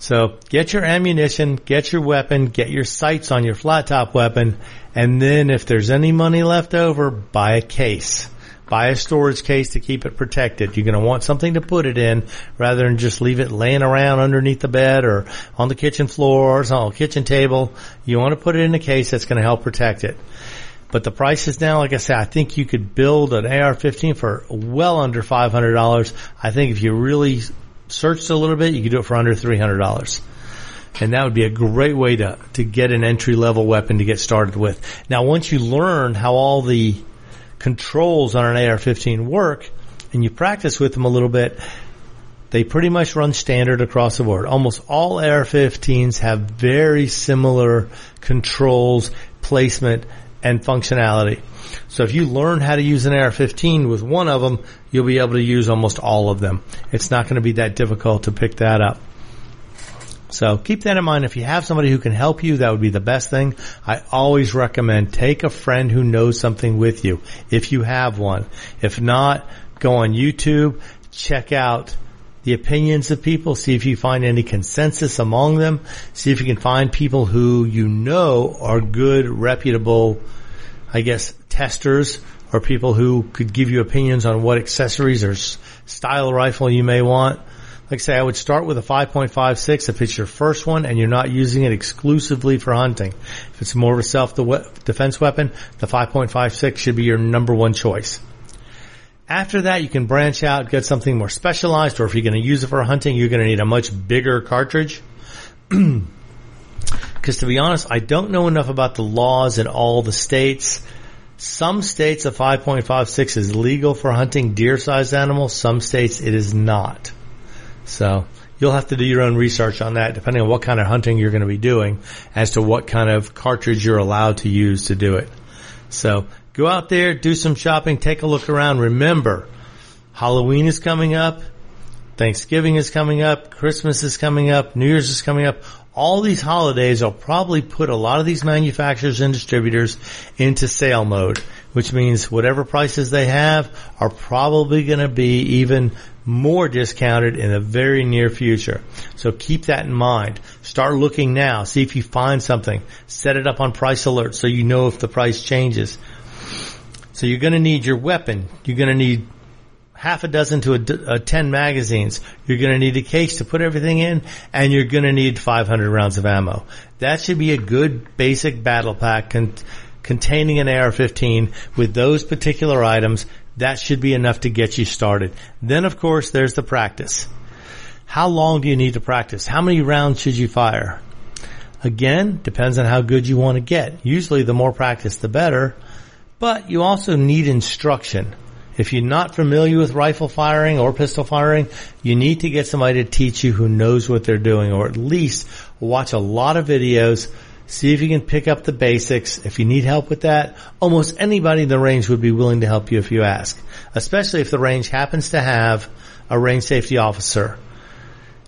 S3: So get your ammunition, get your weapon, get your sights on your flat top weapon, and then if there's any money left over, buy a case. Buy a storage case to keep it protected. You're going to want something to put it in rather than just leave it laying around underneath the bed or on the kitchen floor or on the kitchen table. You want to put it in a case that's going to help protect it. But the prices now, like I said, I think you could build an AR-15 for well under $500. I think if you really searched a little bit, you could do it for under $300. And that would be a great way to, to get an entry level weapon to get started with. Now, once you learn how all the controls on an AR-15 work and you practice with them a little bit, they pretty much run standard across the board. Almost all AR-15s have very similar controls, placement, and functionality. So if you learn how to use an AR-15 with one of them, you'll be able to use almost all of them. It's not going to be that difficult to pick that up. So keep that in mind. If you have somebody who can help you, that would be the best thing. I always recommend take a friend who knows something with you if you have one. If not, go on YouTube, check out the opinions of people, see if you find any consensus among them, see if you can find people who you know are good, reputable, I guess, testers or people who could give you opinions on what accessories or style rifle you may want. Like I say, I would start with a 5.56 if it's your first one and you're not using it exclusively for hunting. If it's more of a self-defense weapon, the 5.56 should be your number one choice. After that, you can branch out, get something more specialized, or if you're going to use it for hunting, you're going to need a much bigger cartridge. Because to be honest, I don't know enough about the laws in all the states. Some states a 5.56 is legal for hunting deer-sized animals. Some states it is not. So you'll have to do your own research on that, depending on what kind of hunting you're going to be doing, as to what kind of cartridge you're allowed to use to do it. So go out there, do some shopping, take a look around. Remember, Halloween is coming up. Thanksgiving is coming up. Christmas is coming up. New Year's is coming up all these holidays will probably put a lot of these manufacturers and distributors into sale mode, which means whatever prices they have are probably going to be even more discounted in the very near future. So keep that in mind. Start looking now. See if you find something. Set it up on price alert so you know if the price changes. So you're going to need your weapon. You're going to need half a dozen to a, a uh, 10 magazines. You're going to need a case to put everything in and you're going to need 500 rounds of ammo. That should be a good basic battle pack con- containing an AR-15 with those particular items. That should be enough to get you started. Then of course there's the practice. How long do you need to practice? How many rounds should you fire? Again, depends on how good you want to get. Usually the more practice the better, but you also need instruction. If you're not familiar with rifle firing or pistol firing, you need to get somebody to teach you who knows what they're doing or at least watch a lot of videos, See if you can pick up the basics. If you need help with that, almost anybody in the range would be willing to help you if you ask, especially if the range happens to have a range safety officer.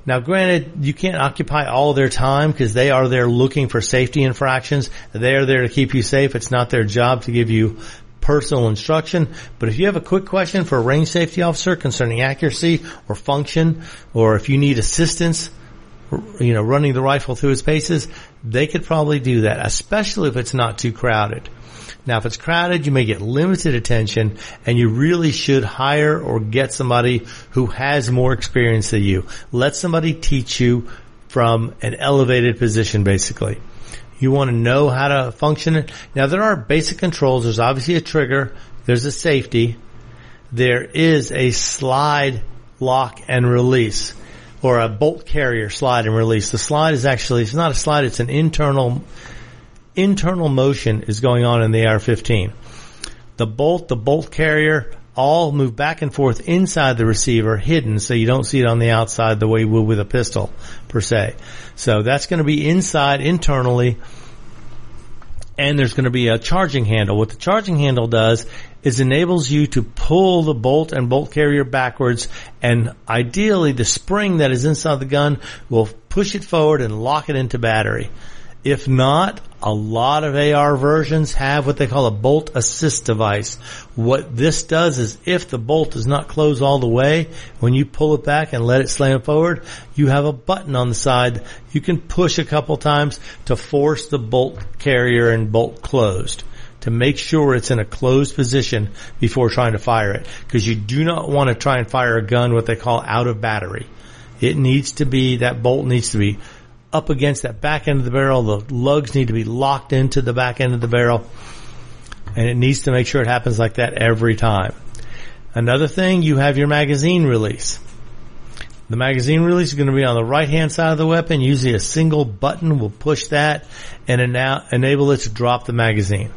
S3: Now granted, you can't occupy all their time because they are there looking for safety infractions. They are there to keep you safe. It's not their job to give you personal instruction. But if you have a quick question for a range safety officer concerning accuracy or function, or if you need assistance, you know, running the rifle through its paces, they could probably do that, especially if it's not too crowded. Now, if it's crowded, you may get limited attention and you really should hire or get somebody who has more experience than you. Let somebody teach you from an elevated position, basically. You want to know how to function. Now, there are basic controls. There's obviously a trigger. There's a safety. There is a slide, lock, and release or a bolt carrier slide and release. The slide is actually, it's not a slide, it's an internal internal motion is going on in the AR-15. The bolt, the bolt carrier, all move back and forth inside the receiver, hidden, so you don't see it on the outside the way you would with a pistol, per se. So that's going to be inside internally, and there's going to be a charging handle. What the charging handle does is enables you to pull the bolt and bolt carrier backwards, and ideally the spring that is inside the gun will push it forward and lock it into battery. If not, a lot of AR versions have what they call a bolt assist device. What this does is if the bolt does not close all the way, when you pull it back and let it slam forward, you have a button on the side you can push a couple times to force the bolt carrier and bolt closed to make sure it's in a closed position before trying to fire it. Because you do not want to try and fire a gun what they call out of battery. It needs to be, that bolt needs to be up against that back end of the barrel. The lugs need to be locked into the back end of the barrel. And it needs to make sure it happens like that every time. Another thing, you have your magazine release. The magazine release is going to be on the right hand side of the weapon. Usually a single button will push that and enable it to drop the magazine.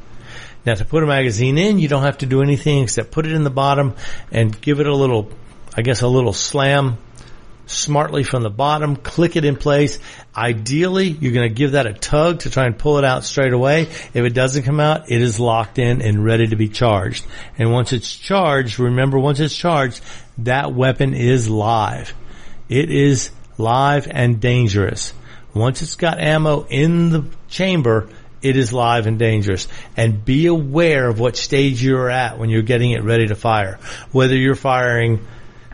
S3: Now to put a magazine in, you don't have to do anything except put it in the bottom and give it a little, I guess a little slam smartly from the bottom, click it in place. Ideally, you're going to give that a tug to try and pull it out straight away. If it doesn't come out, it is locked in and ready to be charged. And once it's charged, remember once it's charged, that weapon is live. It is live and dangerous. Once it's got ammo in the chamber, it is live and dangerous. And be aware of what stage you're at when you're getting it ready to fire. Whether you're firing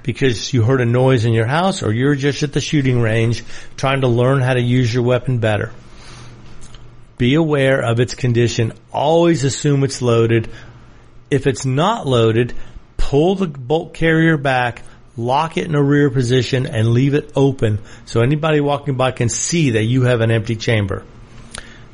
S3: because you heard a noise in your house or you're just at the shooting range trying to learn how to use your weapon better. Be aware of its condition. Always assume it's loaded. If it's not loaded, pull the bolt carrier back, lock it in a rear position and leave it open so anybody walking by can see that you have an empty chamber.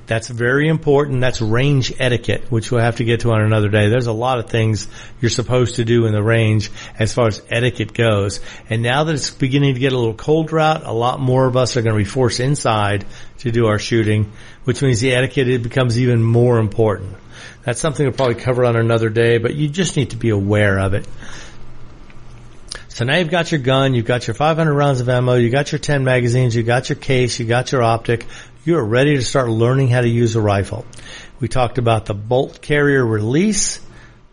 S3: That's very important. That's range etiquette, which we'll have to get to on another day. There's a lot of things you're supposed to do in the range as far as etiquette goes. And now that it's beginning to get a little colder out, a lot more of us are going to be forced inside to do our shooting, which means the etiquette becomes even more important. That's something we'll probably cover on another day, but you just need to be aware of it. So now you've got your gun, you've got your 500 rounds of ammo, you got your 10 magazines, you got your case, you got your optic, you are ready to start learning how to use a rifle. We talked about the bolt carrier release,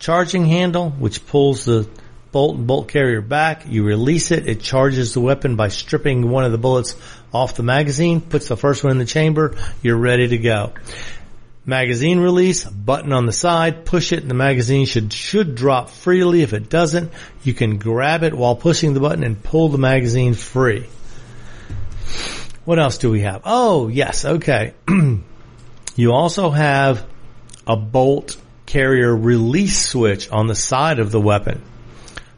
S3: charging handle, which pulls the bolt and bolt carrier back. You release it. It charges the weapon by stripping one of the bullets off the magazine, puts the first one in the chamber. You're ready to go. Magazine release, button on the side, push it and the magazine should, should drop freely. If it doesn't, you can grab it while pushing the button and pull the magazine free. What else do we have? Oh, yes. Okay. you also have a bolt carrier release switch on the side of the weapon.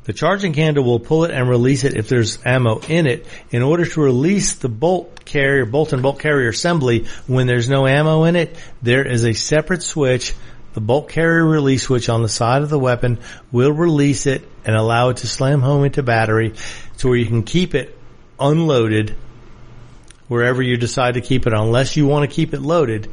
S3: The charging handle will pull it and release it if there's ammo in it. In order to release the bolt carrier, bolt and bolt carrier assembly when there's no ammo in it, there is a separate switch. The bolt carrier release switch on the side of the weapon will release it and allow it to slam home into battery to where you can keep it unloaded wherever you decide to keep it, unless you want to keep it loaded,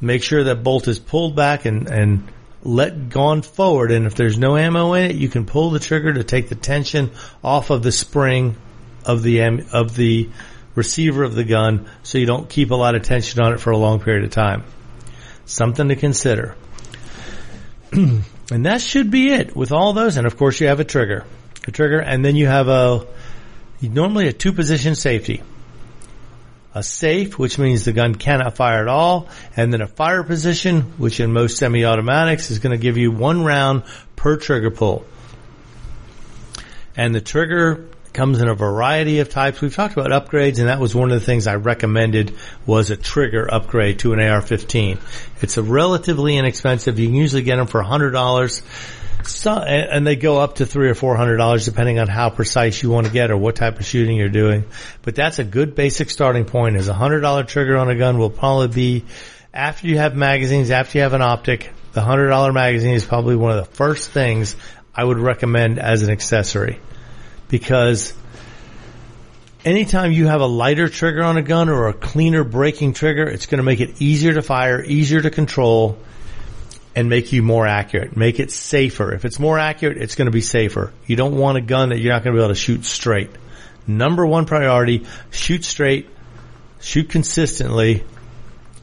S3: make sure that bolt is pulled back and, and let gone forward. And if there's no ammo in it, you can pull the trigger to take the tension off of the spring of the, of the receiver of the gun so you don't keep a lot of tension on it for a long period of time. Something to consider. and that should be it with all those. And of course you have a trigger, a trigger, and then you have a, normally a two position safety. A safe, which means the gun cannot fire at all, and then a fire position, which in most semi-automatics is going to give you one round per trigger pull. And the trigger comes in a variety of types. We've talked about upgrades and that was one of the things I recommended was a trigger upgrade to an AR-15. It's a relatively inexpensive. You can usually get them for $100. So, and they go up to three or four hundred dollars depending on how precise you want to get or what type of shooting you're doing. But that's a good basic starting point. Is a hundred dollar trigger on a gun will probably be after you have magazines, after you have an optic. The hundred dollar magazine is probably one of the first things I would recommend as an accessory because anytime you have a lighter trigger on a gun or a cleaner breaking trigger, it's going to make it easier to fire, easier to control, and make you more accurate. Make it safer. If it's more accurate, it's going to be safer. You don't want a gun that you're not going to be able to shoot straight. Number one priority, shoot straight, shoot consistently,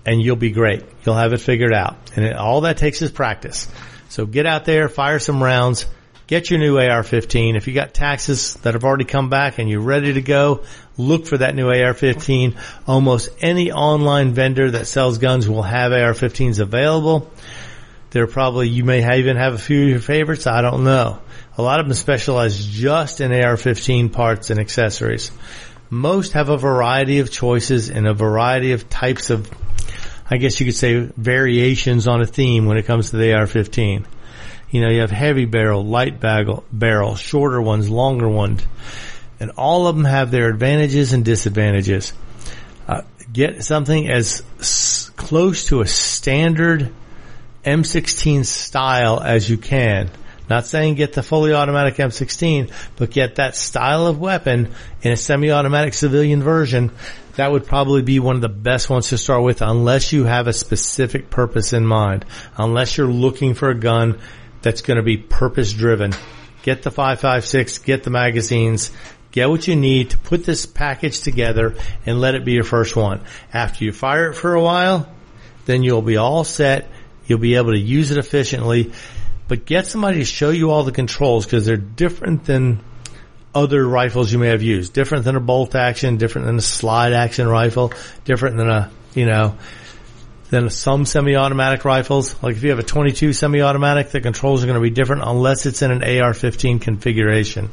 S3: and you'll be great. You'll have it figured out. And it, all that takes is practice. So get out there, fire some rounds, get your new AR-15. If you got taxes that have already come back and you're ready to go, look for that new AR-15. Almost any online vendor that sells guns will have AR-15s available. They're probably, you may even have a few of your favorites. I don't know. A lot of them specialize just in AR-15 parts and accessories. Most have a variety of choices and a variety of types of, I guess you could say variations on a theme when it comes to the AR-15. You know, you have heavy barrel, light barrel, barrel, shorter ones, longer ones, and all of them have their advantages and disadvantages. Uh, get something as s- close to a standard M16 style as you can. Not saying get the fully automatic M16, but get that style of weapon in a semi-automatic civilian version. That would probably be one of the best ones to start with unless you have a specific purpose in mind. Unless you're looking for a gun that's going to be purpose driven. Get the 556, get the magazines, get what you need to put this package together and let it be your first one. After you fire it for a while, then you'll be all set. You'll be able to use it efficiently, but get somebody to show you all the controls because they're different than other rifles you may have used. Different than a bolt action, different than a slide action rifle, different than a, you know, than some semi-automatic rifles. Like if you have a 22 semi-automatic, the controls are going to be different unless it's in an AR-15 configuration.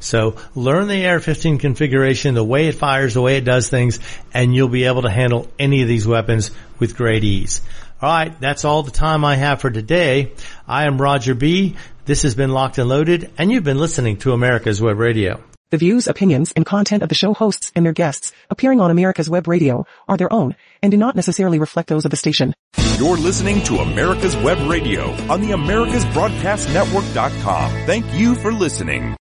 S3: So learn the AR-15 configuration, the way it fires, the way it does things, and you'll be able to handle any of these weapons with great ease. All right, that's all the time I have for today. I am Roger B. This has been Locked and Loaded, and you've been listening to America's Web Radio.
S1: The views, opinions, and content of the show hosts and their guests appearing on America's Web Radio are their own and do not necessarily reflect those of the station.
S6: You're listening to America's Web Radio on the AmericasBroadcastNetwork.com. Thank you for listening.